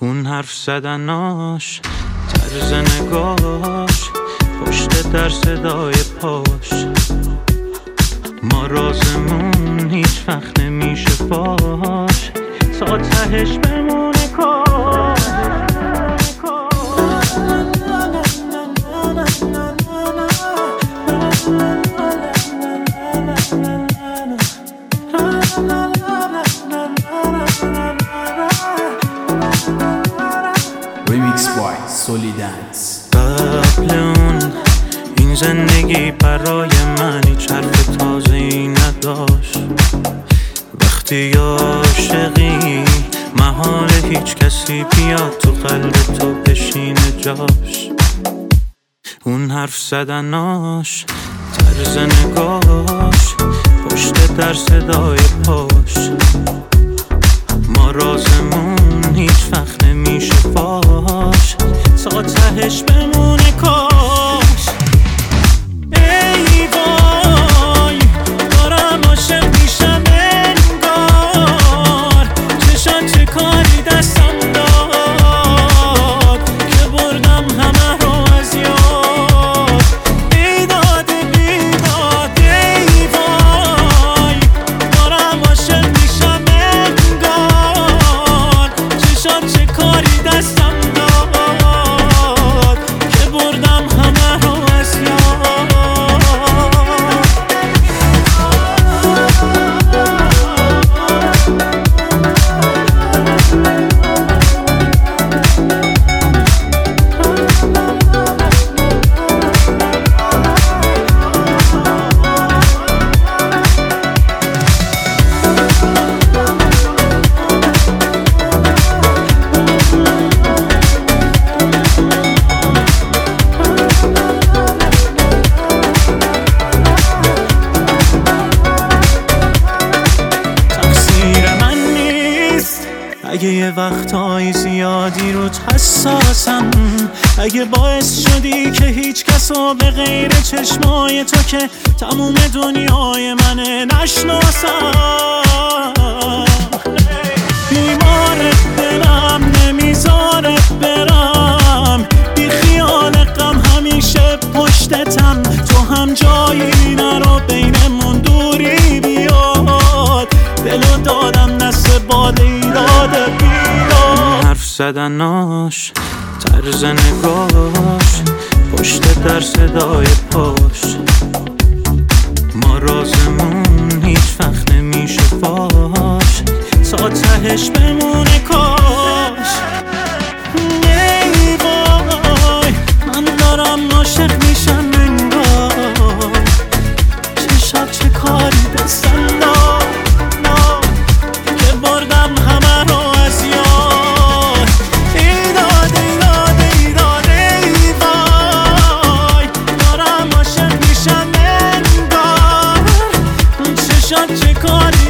اون حرف زدناش طرز نگاش پشت در صدای پاش. ما رازمون هیچ وقت نمیشه فاش تا تهش بمونه کاش قبل اون این زندگی برای من هیچ حرف تازه ای نداشت. وقتی عاشقی محال هیچ کسی بیاد تو قلب تو بشینه جاش. اون حرف زدناش طرز نگاش پشت در صدای پاش. ما رازمون هیچ وقت نمیشه اگه یه وقتهای زیادی رو حساسم اگه باعث شدی که هیچ کسو به غیر چشمای تو که تموم دنیای منه نشناسم. زدناش طرز نگاش پشت در صدای پاش. ما رازمون هیچ وقت نمیشه فاش تا تهش بمونه کاش. نمی‌خوای من دارم عاشق میشم. Unicorn